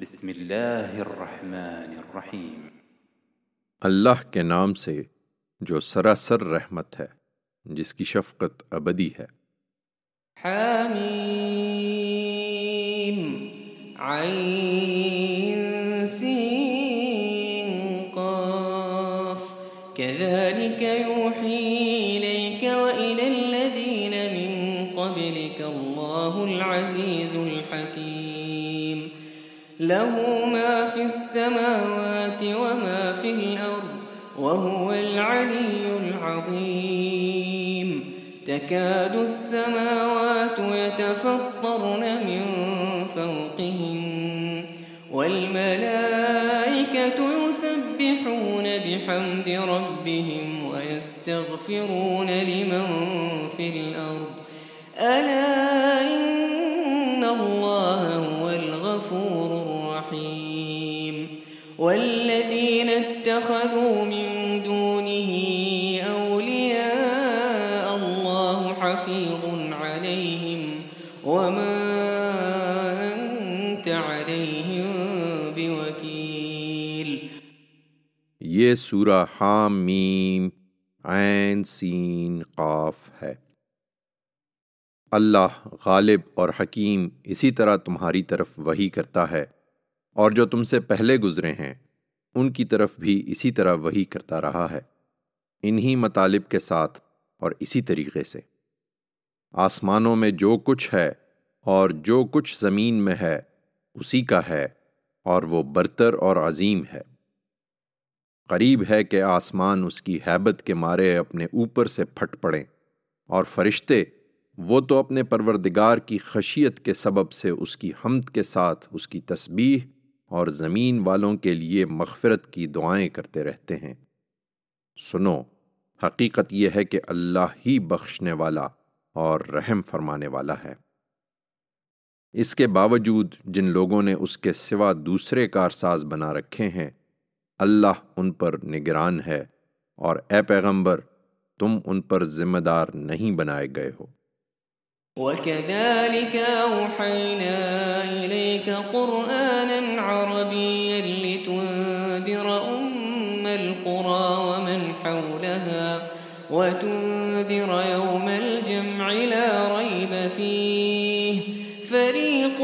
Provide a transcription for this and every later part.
بسم اللہ الرحمن الرحیم۔ اللہ کے نام سے جو سراسر رحمت ہے جس کی شفقت ابدی ہے۔ حمیم عین سین قاف كذلك له ما في السماوات وما في الأرض وهو العلي العظيم. تكاد السماوات يتفطرن من فوقهن والملائكة يسبحون بحمد ربهم ويستغفرون لمن في الأرض. ألا الرحيم. والذين اتخذوا من دونه أولياء الله حفيظ عليهم وما أنت عليهم بوكيل. یہ سورہ حام میم عین سین قاف ہے۔ اللہ غالب اور حکیم اسی طرح تمہاری طرف وہی کرتا ہے۔ اور جو تم سے پہلے گزرے ہیں، ان کی طرف بھی اسی طرح وہی کرتا رہا ہے۔ انہی مطالب کے ساتھ اور اسی طریقے سے۔ آسمانوں میں جو کچھ ہے اور جو کچھ زمین میں ہے، اسی کا ہے اور وہ برتر اور عظیم ہے۔ قریب ہے کہ آسمان اس کی حیبت کے مارے اپنے اوپر سے پھٹ پڑیں اور فرشتے وہ تو اپنے پروردگار کی خشیت کے سبب سے اس کی حمد کے ساتھ اس کی تسبیح اور زمین والوں کے لیے مغفرت کی دعائیں کرتے رہتے ہیں۔ سنو، حقیقت یہ ہے کہ اللہ ہی بخشنے والا اور رحم فرمانے والا ہے۔ اس کے باوجود جن لوگوں نے اس کے سوا دوسرے کارساز بنا رکھے ہیں، اللہ ان پر نگران ہے اور اے پیغمبر، تم ان پر ذمہ دار نہیں بنائے گئے ہو۔ وكذلك أوحينا إليك قرآنا عربيا لتنذر أم القرى ومن حولها وتنذر يوم الجمع لا ريب فيه فريق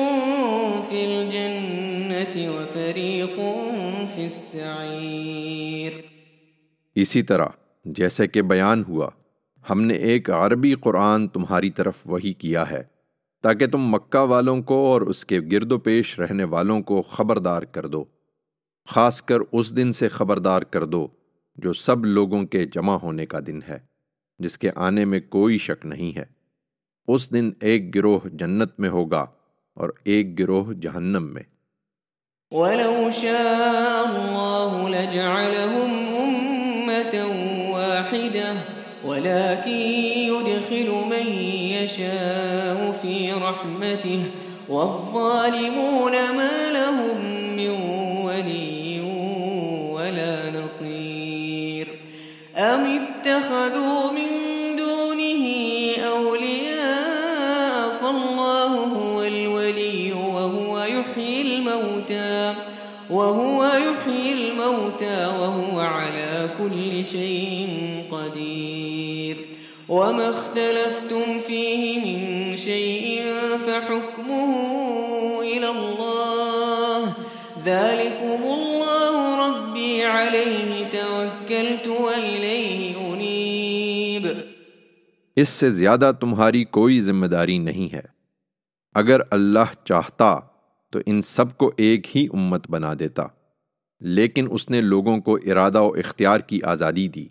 في الجنة وفريق في السعير اسی طرح جیسے کہ بیان ہوا ہم نے ایک عربی قرآن تمہاری طرف وہی کیا ہے، تاکہ تم مکہ والوں کو اور اس کے گرد و پیش رہنے والوں کو خبردار کر دو، خاص کر اس دن سے خبردار کر دو جو سب لوگوں کے جمع ہونے کا دن ہے، جس کے آنے میں کوئی شک نہیں ہے۔ اس دن ایک گروہ جنت میں ہوگا اور ایک گروہ جہنم میں۔ ولو شاء الله لجعلهم رحمته والظالمون ما لهم من ولي ولا نصير. أم اتخذوا من دونه أولياء فالله هو الولي وهو يحيي الموتى وهو يحيي الموتى وهو على كل شيء قدير. وما اختلفتم فيه من فحكمه إلى الله. ذلكم الله ربي عليه توكلت وإليه أنيب. اس سے زیادہ تمہاری کوئی ذمہ داری نہیں ہے۔ اگر اللہ چاہتا تو ان سب کو ایک ہی امت بنا دیتا۔ لیکن اس نے لوگوں کو ارادہ و اختیار کی آزادی دی۔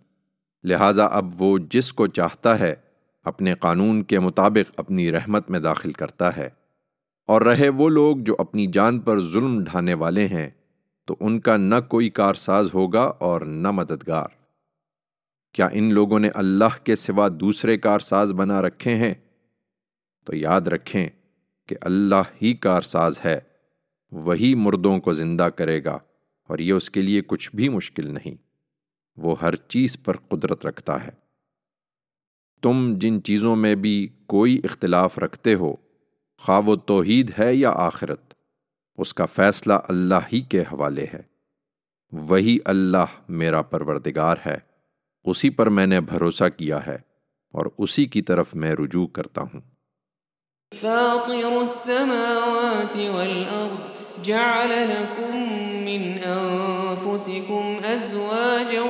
لہٰذا اب وہ جس کو چاہتا ہے اپنے قانون کے مطابق اپنی رحمت میں داخل کرتا ہے اور رہے وہ لوگ جو اپنی جان پر ظلم ڈھانے والے ہیں، تو ان کا نہ کوئی کارساز ہوگا اور نہ مددگار۔ کیا ان لوگوں نے اللہ کے سوا دوسرے کارساز بنا رکھے ہیں؟ تو یاد رکھیں کہ اللہ ہی کارساز ہے، وہی مردوں کو زندہ کرے گا، اور یہ اس کے لیے کچھ بھی مشکل نہیں۔ وہ ہر چیز پر قدرت رکھتا ہے۔ تم جن چیزوں میں بھی کوئی اختلاف رکھتے ہو، خواہ و توحید ہے یا آخرت، اس کا فیصلہ اللہ ہی کے حوالے ہے۔ وہی اللہ میرا پروردگار ہے، اسی پر میں نے بھروسہ کیا ہے اور اسی کی طرف میں رجوع کرتا ہوں۔ فاطر السماوات والأرض جعل لكم من أنفسكم أزواجا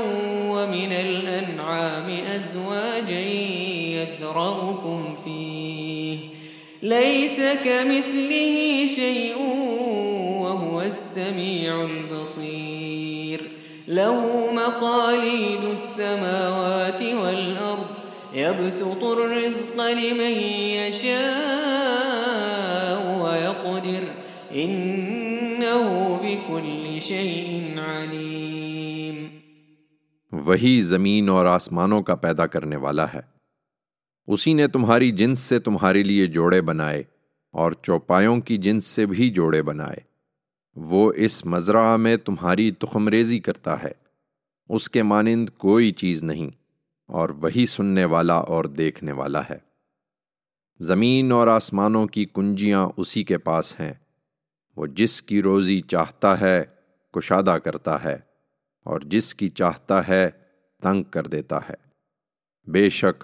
ومن الأنعام أزواجا يذرأكم فيه. ليس كمثله شيء وهو السميع البصير. له مقاليد السماوات والأرض. يبسط الرزق لمن يشاء ويقدر. إنه بكل شيء عليم. وہی زمین اور آسمانوں کا پیدا کرنے والا ہے۔ اسی نے تمہاری جنس سے تمہارے لیے جوڑے بنائے اور چوپایوں کی جنس سے بھی جوڑے بنائے۔ وہ اس مزرعہ میں تمہاری تخم ریزی کرتا ہے۔ اس کے مانند کوئی چیز نہیں اور وہی سننے والا اور دیکھنے والا ہے۔ زمین اور آسمانوں کی کنجیاں اسی کے پاس ہیں۔ وہ جس کی روزی چاہتا ہے، کشادہ کرتا ہے اور جس کی چاہتا ہے، تنگ کر دیتا ہے۔ بے شک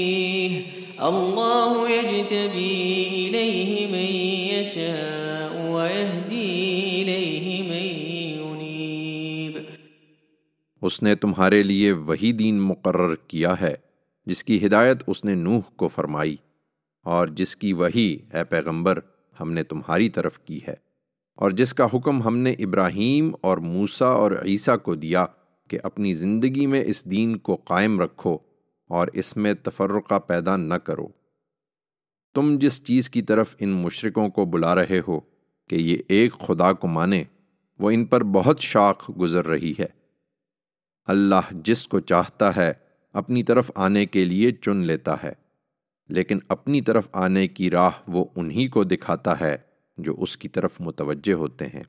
الله يجتبي إليه من يشاء ويهدي إليه من ينيب. اس نے تمہارے لیے وہی دین مقرر کیا ہے، جس کی ہدایت اس نے نوح کو فرمائی، اور جس کی وہی، اے پیغمبر، ہم نے تمہاری طرف کی ہے، اور جس کا حکم ہم نے ابراہیم اور موسا اور عیسیٰ کو دیا کہ اپنی زندگی میں اس دین کو قائم رکھو۔ اور اس میں تفرقہ پیدا نہ کرو۔ تم جس چیز کی طرف ان مشرکوں کو بلا رہے ہو کہ یہ ایک خدا کو مانے، وہ ان پر بہت شاخ گزر رہی ہے۔ اللہ جس کو چاہتا ہے اپنی طرف آنے کے لیے چن لیتا ہے، لیکن اپنی طرف آنے کی راہ وہ انہی کو دکھاتا ہے جو اس کی طرف متوجہ ہوتے ہیں۔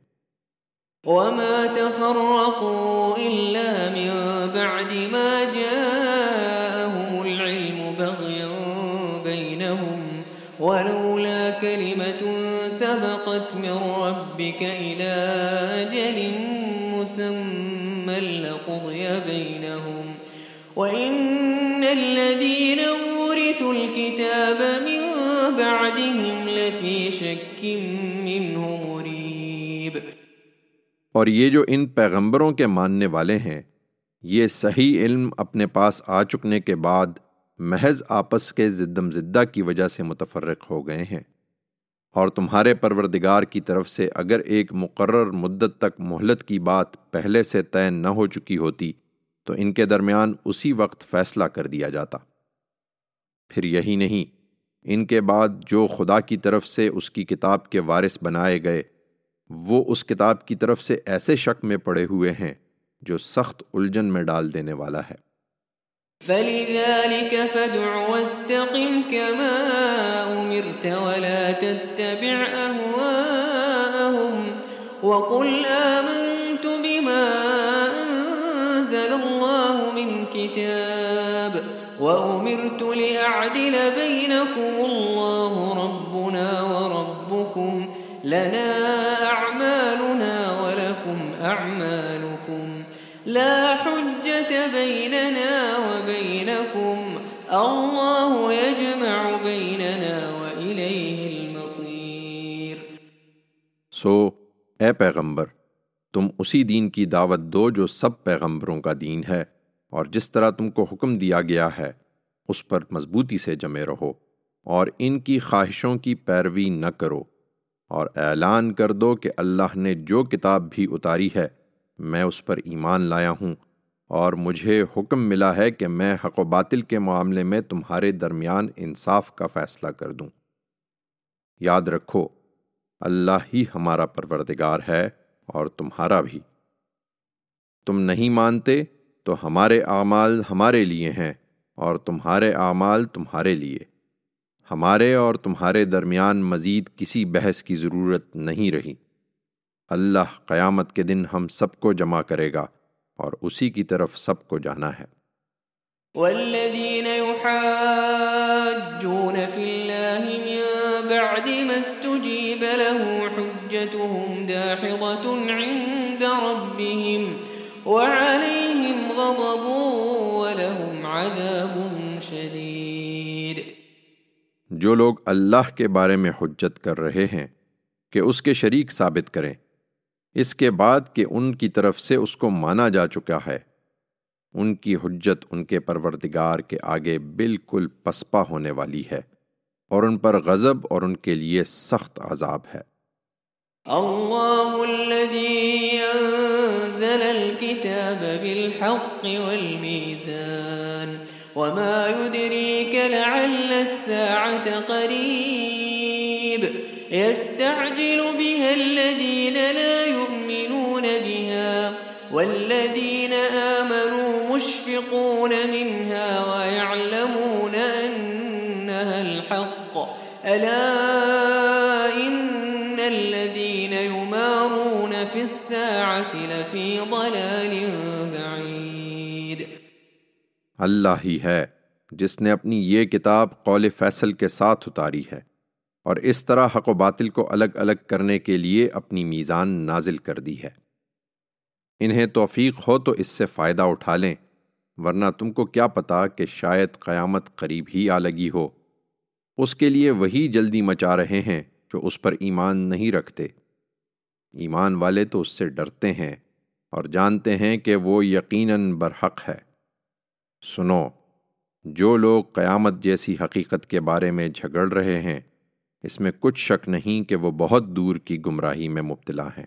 وما تفرقوا إلا من بعد ما جاءهم ربك إلى أجل مسمى لقضي بينهم. وإن الذين ورثوا الكتاب من بعدهم لفي شك منه مريب. اور یہ جو ان پیغمبروں کے ماننے والے ہیں، یہ صحیح علم اپنے پاس آ چکنے کے بعد محض آپس کے زدم زدہ کی وجہ سے متفرق ہو گئے ہیں۔ اور تمہارے پروردگار کی طرف سے اگر ایک مقرر مدت تک مہلت کی بات پہلے سے طے نہ ہو چکی ہوتی، تو ان کے درمیان اسی وقت فیصلہ کر دیا جاتا۔ پھر یہی نہیں، ان کے بعد جو خدا کی طرف سے اس کی کتاب کے وارث بنائے گئے، وہ اس کتاب کی طرف سے ایسے شک میں پڑے ہوئے ہیں جو سخت الجھن میں ڈال دینے والا ہے۔ فلذلك فادع واستقم كما أمرت ولا تتبع أهواءهم وقل آمنت بما أنزل الله من كتاب وأمرت لأعدل بينكم الله ربنا وربكم لنا أعمالنا ولكم أعمالكم لا حجة بيننا وبينكم. الله يجمع بيننا وإليه المصير. سو اے پیغمبر، تم اسی دین کی دعوت دو جو سب پیغمبروں کا دین ہے، اور جس طرح تم کو حکم دیا گیا ہے، اس پر مضبوطی سے جمے رہو، اور ان کی خواہشوں کی پیروی نہ کرو، اور اعلان کر دو کہ اللہ نے جو کتاب بھی اتاری ہے میں اس پر ایمان لایا ہوں اور مجھے حکم ملا ہے کہ میں حق و باطل کے معاملے میں تمہارے درمیان انصاف کا فیصلہ کر دوں۔ یاد رکھو، اللہ ہی ہمارا پروردگار ہے اور تمہارا بھی۔ تم نہیں مانتے تو ہمارے اعمال ہمارے لیے ہیں اور تمہارے اعمال تمہارے لیے۔ ہمارے اور تمہارے درمیان مزید کسی بحث کی ضرورت نہیں رہی۔ اللہ قیامت کے دن ہم سب کو جمع کرے گا اور اسی کی طرف سب کو جانا ہے۔ والذين يحاجون في الله من بعد ما استجيب له حجتهم داحضة عند ربهم وعليهم غضب ولهم عذاب شديد جو لوگ اللہ کے بارے میں حجت کر رہے ہیں کہ اس کے شریک ثابت کریں۔ اس کے بعد کہ ان کی طرف سے اس کو مانا جا چکا ہے۔ ان کی حجت ان کے پروردگار کے آگے بالکل پسپا ہونے والی ہے اور ان پر غضب اور ان کے لیے سخت عذاب ہے۔ اللہ الذي انزل الكتاب بالحق والميزان وما يدريك لعل الساعة قريب يستعجل بها والذين آمنوا مشفقون منها ويعلمون أنها الحق. ألا إن الذين يمارون في الساعة لفي ضلال بعيد. اللہ ہی ہے جس نے اپنی یہ کتاب قول فیصل کے ساتھ اتاری ہے اور اس طرح حق و باطل کو الگ الگ کرنے کے لیے اپنی میزان نازل کر دی ہے۔ انہیں توفیق ہو تو اس سے فائدہ اٹھا لیں، ورنہ تم کو کیا پتا کہ شاید قیامت قریب ہی آ لگی ہو۔ اس کے لیے وہی جلدی مچا رہے ہیں جو اس پر ایمان نہیں رکھتے۔ ایمان والے تو اس سے ڈرتے ہیں اور جانتے ہیں کہ وہ یقیناً برحق ہے۔ سنو، جو لوگ قیامت جیسی حقیقت کے بارے میں جھگڑ رہے ہیں، اس میں کچھ شک نہیں کہ وہ بہت دور کی گمراہی میں مبتلا ہیں۔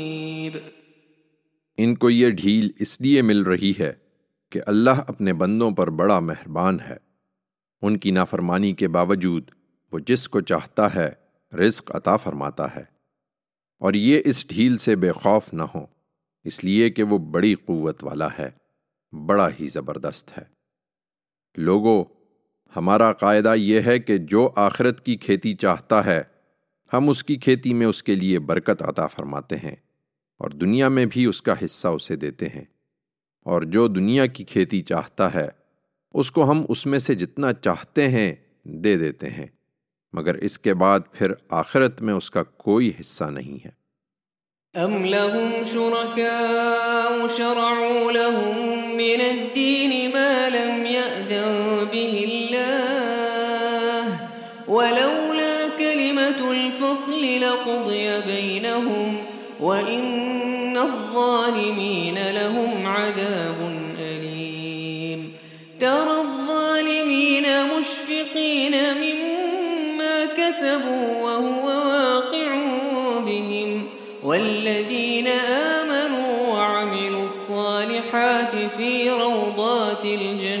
ان کو یہ ڈھیل اس لیے مل رہی ہے کہ اللہ اپنے بندوں پر بڑا مہربان ہے۔ ان کی نافرمانی کے باوجود وہ جس کو چاہتا ہے رزق عطا فرماتا ہے۔ اور یہ اس ڈھیل سے بے خوف نہ ہو اس لیے کہ وہ بڑی قوت والا ہے، بڑا ہی زبردست ہے۔ لوگوں ہمارا قاعدہ یہ ہے کہ جو آخرت کی کھیتی چاہتا ہے، ہم اس کی کھیتی میں اس کے لیے برکت عطا فرماتے ہیں۔ اور دنیا میں بھی اس کا حصہ اسے دیتے ہیں۔ اور جو دنیا کی کھیتی چاہتا ہے، اس کو ہم اس میں سے جتنا چاہتے ہیں دے دیتے ہیں۔ مگر اس کے بعد پھر آخرت میں اس کا کوئی حصہ نہیں ہے۔ ام لهم شركاء شرعوا لهم من الدين ما لم يأذن به الله ولولا كلمة الفصل لقضي بينهم وإن الظالمين لهم عذاب أليم. ترى الظالمين مشفقين مما كسبوا وهو واقع بهم. والذين آمنوا وعملوا الصالحات في روضات الجنات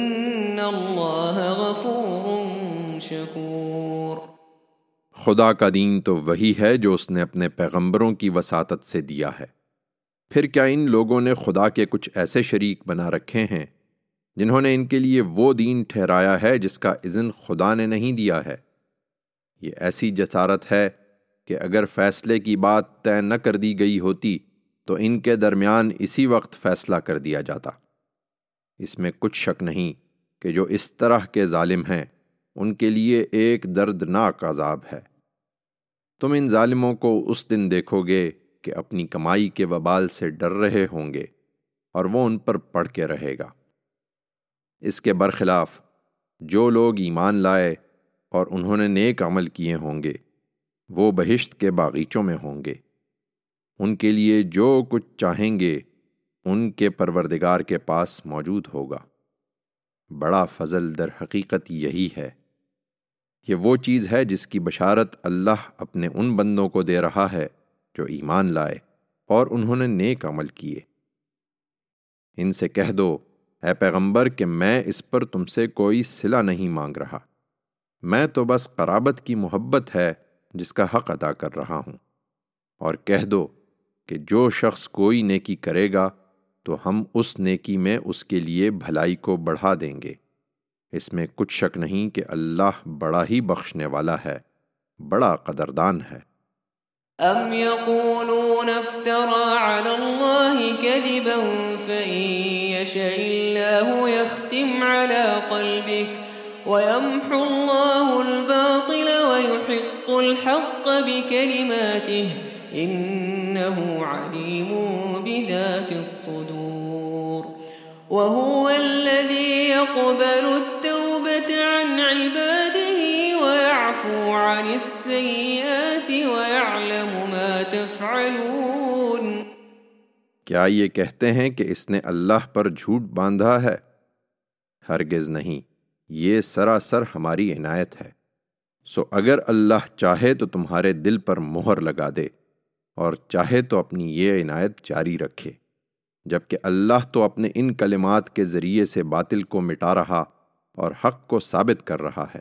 خدا کا دین تو وہی ہے جو اس نے اپنے پیغمبروں کی وساطت سے دیا ہے۔ پھر کیا ان لوگوں نے خدا کے کچھ ایسے شریک بنا رکھے ہیں جنہوں نے ان کے لیے وہ دین ٹھہرایا ہے جس کا اذن خدا نے نہیں دیا ہے؟ یہ ایسی جسارت ہے کہ اگر فیصلے کی بات طے نہ کر دی گئی ہوتی تو ان کے درمیان اسی وقت فیصلہ کر دیا جاتا۔ اس میں کچھ شک نہیں کہ جو اس طرح کے ظالم ہیں، ان کے لیے ایک دردناک عذاب ہے۔ تم ان ظالموں کو اس دن دیکھو گے کہ اپنی کمائی کے وبال سے ڈر رہے ہوں گے اور وہ ان پر پڑھ کے رہے گا۔ اس کے برخلاف جو لوگ ایمان لائے اور انہوں نے نیک عمل کیے ہوں گے، وہ بہشت کے باغیچوں میں ہوں گے۔ ان کے لیے جو کچھ چاہیں گے، ان کے پروردگار کے پاس موجود ہوگا۔ بڑا فضل در حقیقت یہی ہے۔ یہ وہ چیز ہے جس کی بشارت اللہ اپنے ان بندوں کو دے رہا ہے جو ایمان لائے اور انہوں نے نیک عمل کیے۔ ان سے کہہ دو، اے پیغمبر، کہ میں اس پر تم سے کوئی صلہ نہیں مانگ رہا۔ میں تو بس قرابت کی محبت ہے جس کا حق ادا کر رہا ہوں۔ اور کہہ دو کہ جو شخص کوئی نیکی کرے گا تو ہم اس نیکی میں اس کے لیے بھلائی کو بڑھا دیں گے۔ اس میں کچھ شک نہیں کہ اللہ بڑا ہی بخشنے والا ہے بڑا قدردان ہے ام يقولون افترى على الله كذبا فإن يشاء الله يختم على قلبك ويمحو الله الباطل ويحق الحق بكلماته إنه عليم بذات الصدور وهو الذي يقبل عن عباده ويعفو عن السيئات ويعلم ما تفعلون۔ کیا یہ کہتے ہیں کہ اس نے اللہ پر جھوٹ باندھا ہے؟ ہرگز نہیں۔ یہ سراسر ہماری عنایت ہے۔ سو اگر اللہ چاہے تو تمہارے دل پر مہر لگا دے اور چاہے تو اپنی یہ عنایت جاری رکھے۔ جبکہ اللہ تو اپنے ان کلمات کے ذریعے سے باطل کو مٹا رہا اور حق کو ثابت کر رہا ہے۔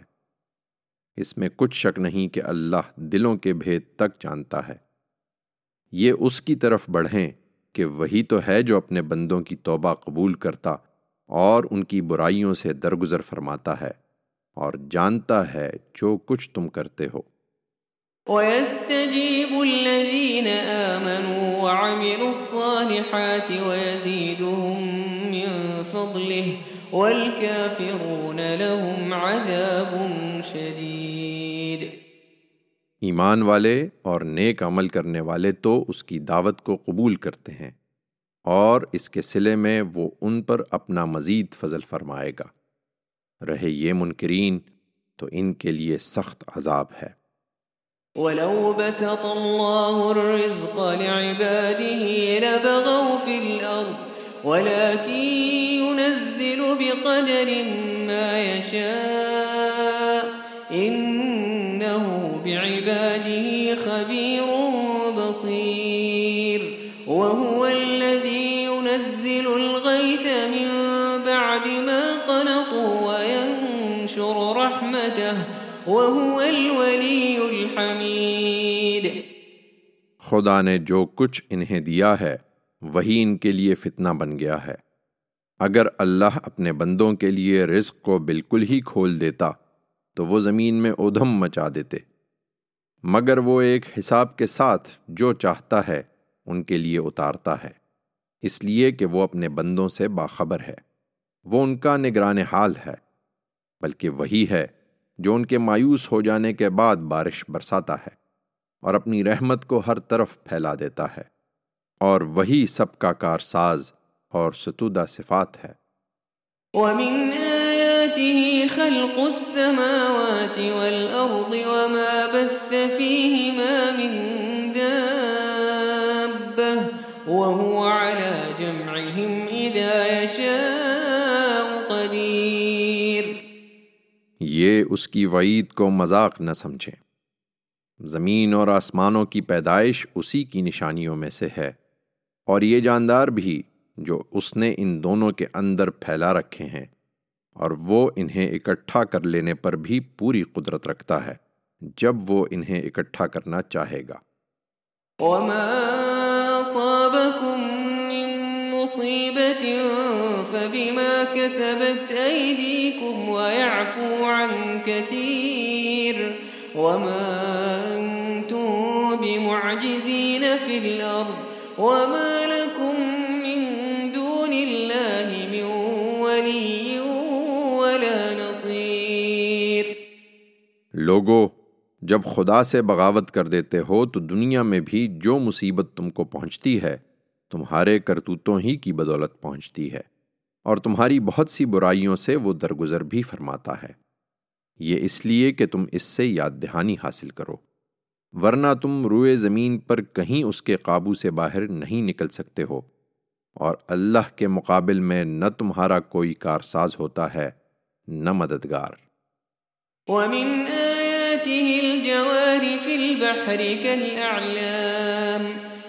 اس میں کچھ شک نہیں کہ اللہ دلوں کے بھید تک جانتا ہے۔ یہ اس کی طرف بڑھیں کہ وہی تو ہے جو اپنے بندوں کی توبہ قبول کرتا اور ان کی برائیوں سے درگزر فرماتا ہے اور جانتا ہے جو کچھ تم کرتے ہو۔ ويستجيب الذين آمنوا وعملوا الصالحات ويزيدهم من فضله والكافرون لهم عذاب شديد. ایمان والے اور نیک عمل کرنے والے تو اس کی دعوت کو قبول کرتے ہیں اور اس کے سلے میں وہ ان پر اپنا مزید فضل فرمائے گا۔ رہے یہ منکرین تو ان کے لیے سخت عذاب ہے۔ ولو بسط الله الرزق لعباده لبغوا في الأرض ولكن بقدر ما يشاء. إنه بعباده خبير بصير. وهو الذي ينزل الغيث من بعد ما قنطوا وينشر رحمته. وهو الولي خدا نے جو کچھ انہیں دیا ہے وہی ان کے لیے فتنہ بن گیا ہے۔ اگر اللہ اپنے بندوں کے لیے رزق کو بالکل ہی کھول دیتا، تو وہ زمین میں ادھم مچا دیتے۔ مگر وہ ایک حساب کے ساتھ جو چاہتا ہے، ان کے لیے اتارتا ہے۔ اس لیے کہ وہ اپنے بندوں سے باخبر ہے۔ وہ ان کا نگران حال ہے، بلکہ وہی ہے جو ان کے مایوس ہو جانے کے بعد بارش برساتا ہے اور اپنی رحمت کو ہر طرف پھیلا دیتا ہے۔ اور وہی سب کا کارساز اور ستودہ صفات ہے۔ وَمِنْ آيَاتِهِ خَلْقُ السَّمَاوَاتِ وَالْأَرْضِ وَمَا بَثَّ فِيهِمَا مِنْ دَابَّةٍ وَهُوَ عَلَى جَمْعِهِمْ إِذَا يَشَاءُ قَدِيرٌ۔ یہ اس کی وعید کو مذاق نہ سمجھیں۔ زمین اور آسمانوں کی پیدائش اسی کی نشانیوں میں سے ہے۔ اور یہ جاندار بھی جو اس نے ان دونوں کے اندر پھیلا رکھے ہیں، اور وہ انہیں اکٹھا کر لینے پر بھی پوری قدرت رکھتا ہے، جب وہ انہیں اکٹھا کرنا چاہے گا۔ وما أصابكم من مصيبة فبما كسبت أيديكم ويعفو عن كثير وما أنتم بمعجزين في الأرض وما لوگو، جب خدا سے بغاوت کر دیتے ہو تو دنیا میں بھی جو مصیبت تم کو پہنچتی ہے، تمہارے کرتوتوں ہی کی بدولت پہنچتی ہے، اور تمہاری بہت سی برائیوں سے وہ درگزر بھی فرماتا ہے۔ یہ اس لیے کہ تم اس سے یاد دہانی حاصل کرو، ورنہ تم روئے زمین پر کہیں اس کے قابو سے باہر نہیں نکل سکتے ہو، اور اللہ کے مقابل میں نہ تمہارا کوئی کارساز ہوتا ہے، نہ مددگار۔ ومن آياته الجوار في البحر كالأعلام.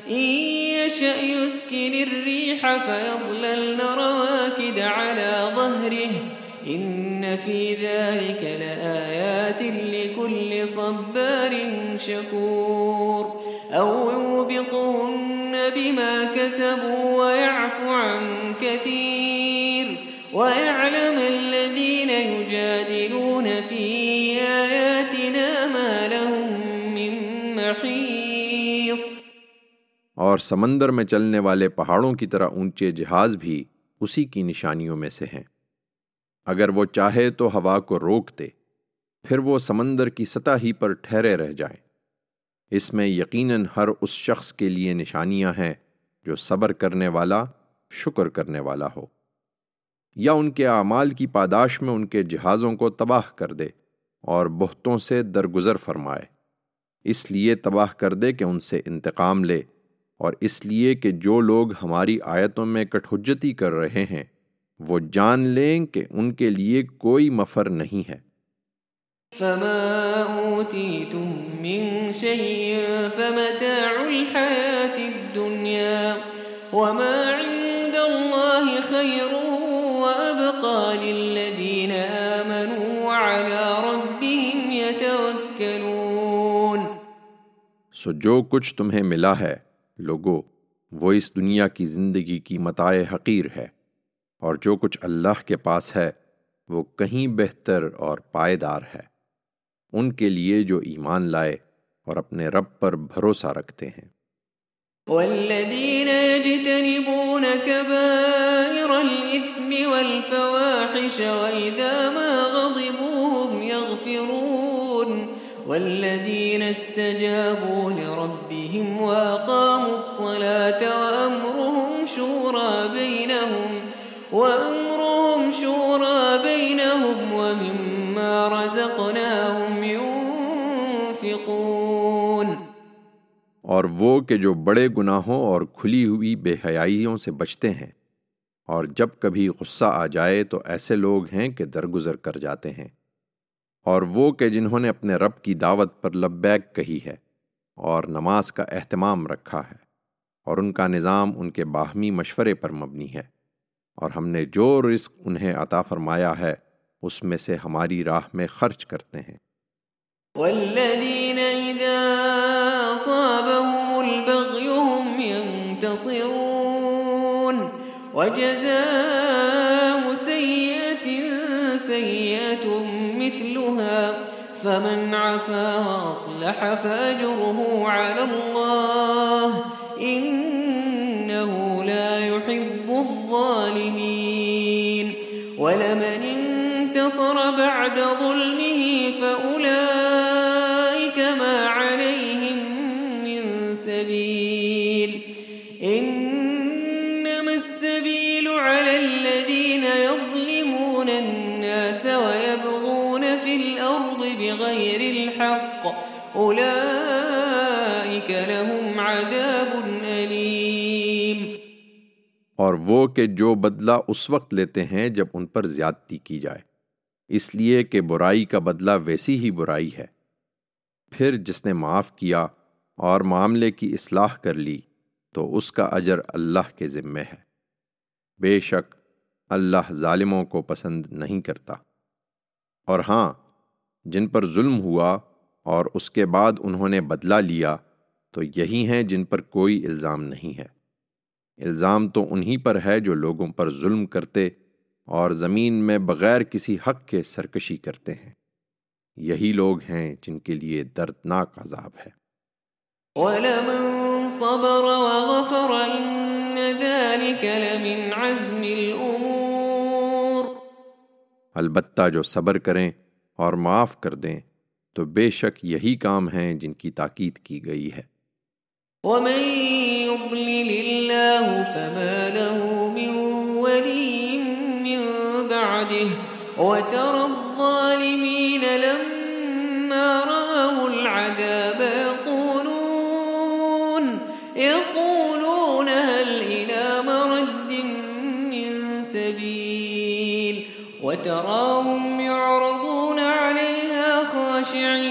إن يشأ يسكن الريح فيضللن رواكد على ظهره. إن في ذلك لآيات لكل صبار شكور. أو يوبقهن بما كسبوا ويعفو عن كثير. ويعلم اور سمندر میں چلنے والے پہاڑوں کی طرح اونچے جہاز بھی اسی کی نشانیوں میں سے ہیں۔ اگر وہ چاہے تو ہوا کو روک دے، پھر وہ سمندر کی سطح ہی پر ٹھہرے رہ جائیں۔ اس میں یقیناً ہر اس شخص کے لیے نشانیاں ہیں جو صبر کرنے والا، شکر کرنے والا ہو۔ یا ان کے اعمال کی پاداش میں ان کے جہازوں کو تباہ کر دے اور بہتوں سے درگزر فرمائے۔ اس لیے تباہ کر دے کہ ان سے انتقام لے۔ اور اس لیے کہ جو لوگ ہماری آیتوں میں کٹھجتی کر رہے ہیں وہ جان لیں کہ ان کے لیے کوئی مفر نہیں ہے۔ فما أوتيتم من شيء فمتاع الحياة الدنيا وما عند الله خير وأبقى للذين آمنوا وعلى ربهم يتوكلون۔ سو جو کچھ تمہیں ملا ہے لوگو، وہ اس دنیا کی زندگی کی متاع حقیر ہے، اور جو کچھ اللہ کے پاس ہے، وہ کہیں بہتر اور پائیدار ہے۔ ان کے لیے جو ایمان لائے اور اپنے رب پر بھروسہ رکھتے ہیں۔ والذين يجتنبون كبائر الإثم والفواحش وإذا ما يغفرون استجابوا لربهم وأقاموا الصلاة وأمرهم شورى بينهم وأمرهم شورى بينهم ومما رزقناهم ينفقون اور وہ کہ جو بڑے گناہوں اور کھلی ہوئی بے حیائیوں سے بچتے ہیں اور جب کبھی غصہ آ جائے تو ایسے لوگ ہیں کہ درگزر کر جاتے ہیں اور وہ کہ جنہوں نے اپنے رب کی دعوت پر لبیک کہی ہے۔ اور نماز کا اہتمام رکھا ہے اور ان کا نظام ان کے باہمی مشورے پر مبنی ہے اور ہم نے جو رزق انہیں عطا فرمایا ہے، اس میں سے ہماری راہ میں خرچ کرتے ہیں۔ والذين إذا أصابهم البغي هم ينتصرون۔ وجزاء فمن عفا وأصلح فأجره على الله. إنه لا يحب الظالمين. ولمن انتصر بعد ظلمه وہ کہ جو بدلہ اس وقت لیتے ہیں جب ان پر زیادتی کی جائے۔ اس لیے کہ برائی کا بدلہ ویسی ہی برائی ہے۔ پھر جس نے معاف کیا اور معاملے کی اصلاح کر لی تو اس کا اجر اللہ کے ذمے ہے۔ بے شک اللہ ظالموں کو پسند نہیں کرتا۔ اور ہاں جن پر ظلم ہوا اور اس کے بعد انہوں نے بدلہ لیا تو یہی ہیں جن پر کوئی الزام نہیں ہے۔ الزام تو انہی پر ہے جو لوگوں پر ظلم کرتے اور زمین میں بغیر کسی حق کے سرکشی کرتے ہیں۔ یہی لوگ ہیں جن کے لیے دردناک عذاب ہے۔ وَلَمَن صَبَرَ وَغَفَرَ إِنَّ ذَلِكَ لَمِنْ عَزْمِ الْأُمُورِ۔ البتہ جو صبر کریں اور معاف کر دیں تو بے شک یہی کام ہیں جن کی تاکید کی گئی ہے۔ وَمَن اللَّهُ فَمَا لَهُ مِن وَلِيٍّ مِّن بَعْدِهِ. وَتَرَى الظَّالِمِينَ لَمَّا رَأَوُا الْعَذَابَ يَقُولُونَ يَقُولُونَ هَلْ إِلَى مَرَدٍّ مِّن سَبِيلٍ؟ وَتَرَاهُمْ يُعْرَضُونَ عَلَيْهَا خَاشِعِينَ.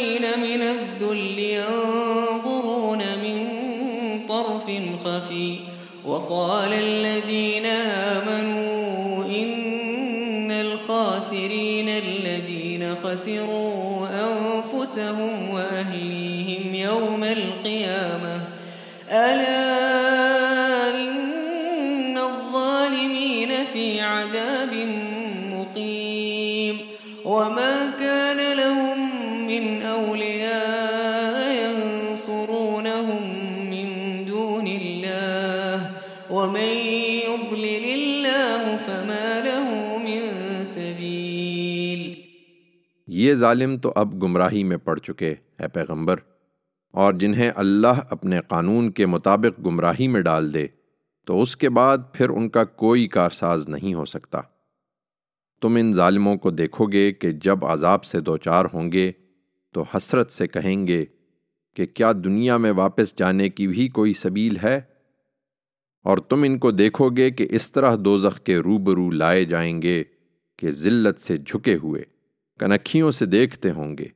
وَقَالَ الَّذِينَ آمَنُوا إِنَّ الْخَاسِرِينَ الَّذِينَ خَسِرُوا أَنفُسَهُمْ یہ ظالم تو اب گمراہی میں پڑ چکے اے پیغمبر، اور جنہیں اللہ اپنے قانون کے مطابق گمراہی میں ڈال دے، تو اس کے بعد پھر ان کا کوئی کارساز نہیں ہو سکتا۔ تم ان ظالموں کو دیکھو گے کہ جب عذاب سے دوچار ہوں گے، تو حسرت سے کہیں گے کہ کیا دنیا میں واپس جانے کی بھی کوئی سبیل ہے؟ اور تم ان کو دیکھو گے کہ اس طرح دوزخ کے روبرو لائے جائیں گے کہ ذلت سے جھکے ہوئے۔ کنکھیوں سے دیکھتے ہوں گے۔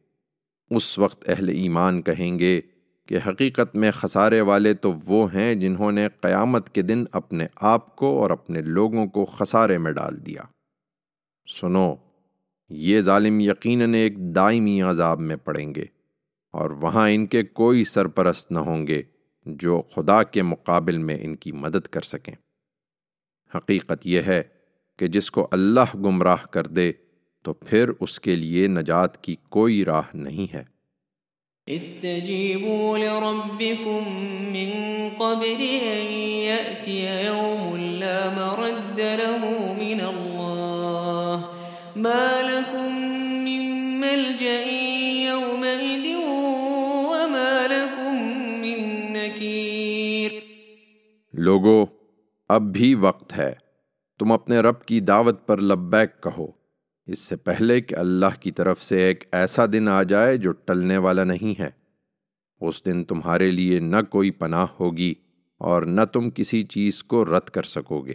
اس وقت اہل ایمان کہیں گے کہ حقیقت میں خسارے والے تو وہ ہیں جنہوں نے قیامت کے دن اپنے آپ کو اور اپنے لوگوں کو خسارے میں ڈال دیا۔ سنو، یہ ظالم یقیناً ایک دائمی عذاب میں پڑیں گے اور وہاں ان کے کوئی سرپرست نہ ہوں گے جو خدا کے مقابل میں ان کی مدد کر سکیں۔ حقیقت یہ ہے کہ جس کو اللہ گمراہ کر دے تو پھر اس کے لیے نجات کی کوئی راہ نہیں ہے۔ استجیبوا لربکم من قبل ان یأتی یوم لا مرد له من اللہ۔ ما لکم من ملجأ یومئذ وما لکم من نکیر۔ لوگو اب بھی وقت ہے۔ تم اپنے رب کی دعوت پر لبیک کہو۔ اس سے پہلے کہ اللہ کی طرف سے ایک ایسا دن آ جائے جو ٹلنے والا نہیں ہے۔ اس دن تمہارے لیے نہ کوئی پناہ ہوگی اور نہ تم کسی چیز کو رد کر سکو گے۔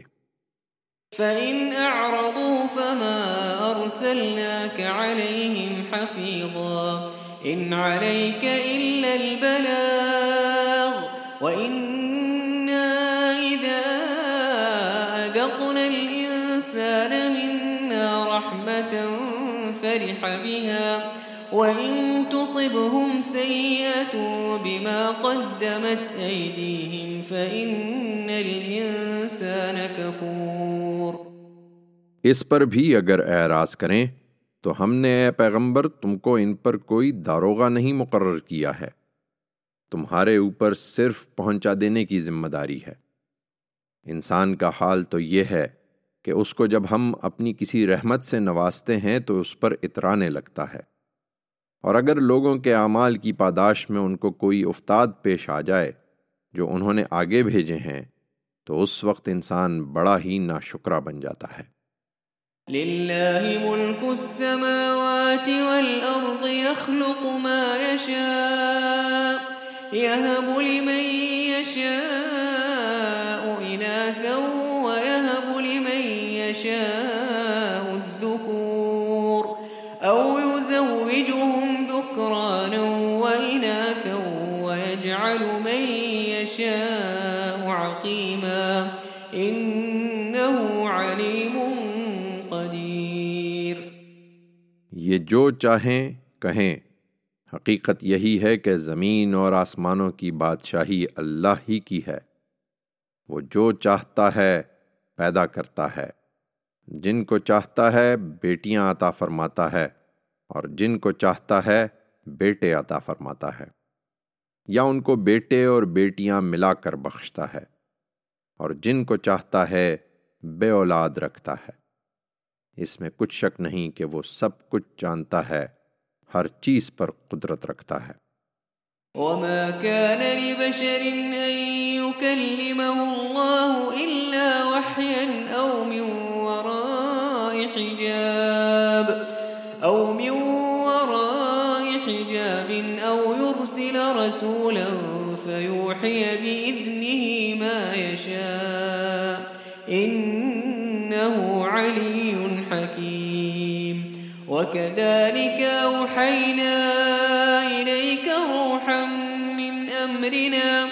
فَإِنْ أَعْرَضُوا فَمَا أَرْسَلْنَاكَ عَلَيْهِمْ حَفِيظًا إِنْ عَلَيْكَ إِلَّا الْبَلَاغُ وَإِنَّا فَرِحَ بِهَا وَإِن تُصِبْهُمْ سَيِّئَةٌ بِمَا قَدَّمَتْ أَيْدِيهِمْ فَإِنَّ الْإِنسَانَ كَفُورٌ۔ اس پر بھی اگر اعراض کریں تو ہم نے اے پیغمبر تم کو ان پر کوئی داروغہ نہیں مقرر کیا ہے۔ تمہارے اوپر صرف پہنچا دینے کی ذمہ داری ہے۔ انسان کا حال تو یہ ہے کہ اس کو جب ہم اپنی کسی رحمت سے نوازتے ہیں تو اس پر اترانے لگتا ہے۔ اور اگر لوگوں کے اعمال کی پاداش میں ان کو کوئی افتاد پیش آ جائے جو انہوں نے آگے بھیجے ہیں، تو اس وقت انسان بڑا ہی ناشکرہ بن جاتا ہے۔ لِلَّهِ مُلْكُ السَّمَاوَاتِ وَالْأَرْضِ يَخْلُقُ مَا يَشَاءُ يَهَبُ لِمَن يَشَاءُ وَيَجْعَلُ مَن يَشَاءُ عَقِيمًا إِنَّهُ عَلِيمٌ قَدِيرٌ یہ جو چاہیں، کہیں۔ حقیقت یہی ہے کہ زمین اور آسمانوں کی بادشاہی اللہ ہی کی ہے۔ وہ جو چاہتا ہے، پیدا کرتا ہے۔ جن کو چاہتا ہے، بیٹیاں عطا فرماتا ہے۔ اور جن کو چاہتا ہے، بیٹے عطا فرماتا ہے۔ یا ان کو بیٹے اور بیٹیاں ملا کر بخشتا ہے، اور جن کو چاہتا ہے بے اولاد رکھتا ہے۔ اس میں کچھ شک نہیں کہ وہ سب کچھ جانتا ہے، ہر چیز پر قدرت رکھتا ہے۔ وما كان لبشر أن يكلمه الله إلا وحيا أو من وراء حجاب أو من فيوحي بإذنه ما يشاء. إنه علي حكيم. وكذلك أوحينا إليك روحا من أمرنا.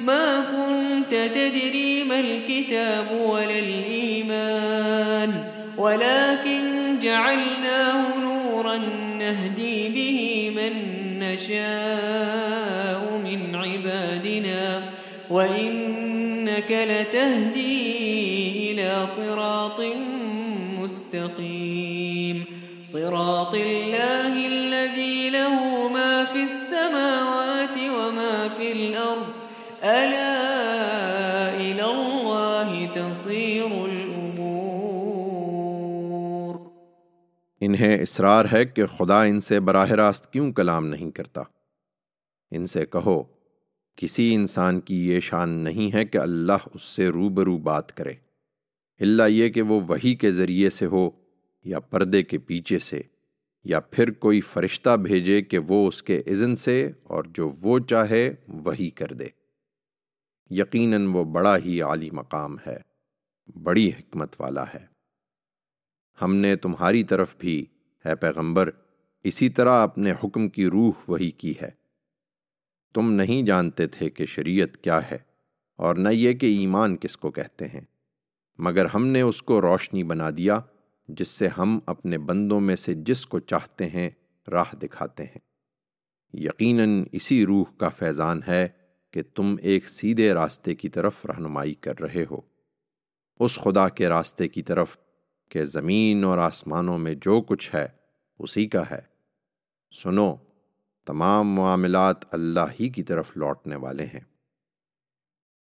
ما كنت تدري ما الكتاب ولا الإيمان. ولكن جعلناه نورا نهدي به من نشاء. وإنك لتهدي إلى صراط مستقيم. صراط الله الذي له ما في السماوات وما في الأرض. ألا إلى الله تصير الأمور. انہیں إصرار ہے کہ خدا إن سے براہ راست کیوں کلام نہیں کرتا إن سے کہو کسی انسان کی یہ شان نہیں ہے کہ اللہ اس سے روبرو بات کرے۔ اللہ یہ کہ وہ وہی کے ذریعے سے ہو یا پردے کے پیچھے سے، یا پھر کوئی فرشتہ بھیجے کہ وہ اس کے اذن سے اور جو وہ چاہے وہی کر دے۔ یقیناً وہ بڑا ہی عالی مقام ہے، بڑی حکمت والا ہے۔ ہم نے تمہاری طرف بھی ہے پیغمبر، اسی طرح اپنے حکم کی روح وہی کی ہے۔ تم نہیں جانتے تھے کہ شریعت کیا ہے، اور نہ یہ کہ ایمان کس کو کہتے ہیں۔ مگر ہم نے اس کو روشنی بنا دیا، جس سے ہم اپنے بندوں میں سے جس کو چاہتے ہیں راہ دکھاتے ہیں۔ یقیناً اسی روح کا فیضان ہے کہ تم ایک سیدھے راستے کی طرف رہنمائی کر رہے ہو۔ اس خدا کے راستے کی طرف کہ زمین اور آسمانوں میں جو کچھ ہے، اسی کا ہے۔ سنو تمام معاملات اللہ ہی کی طرف لوٹنے والے ہیں۔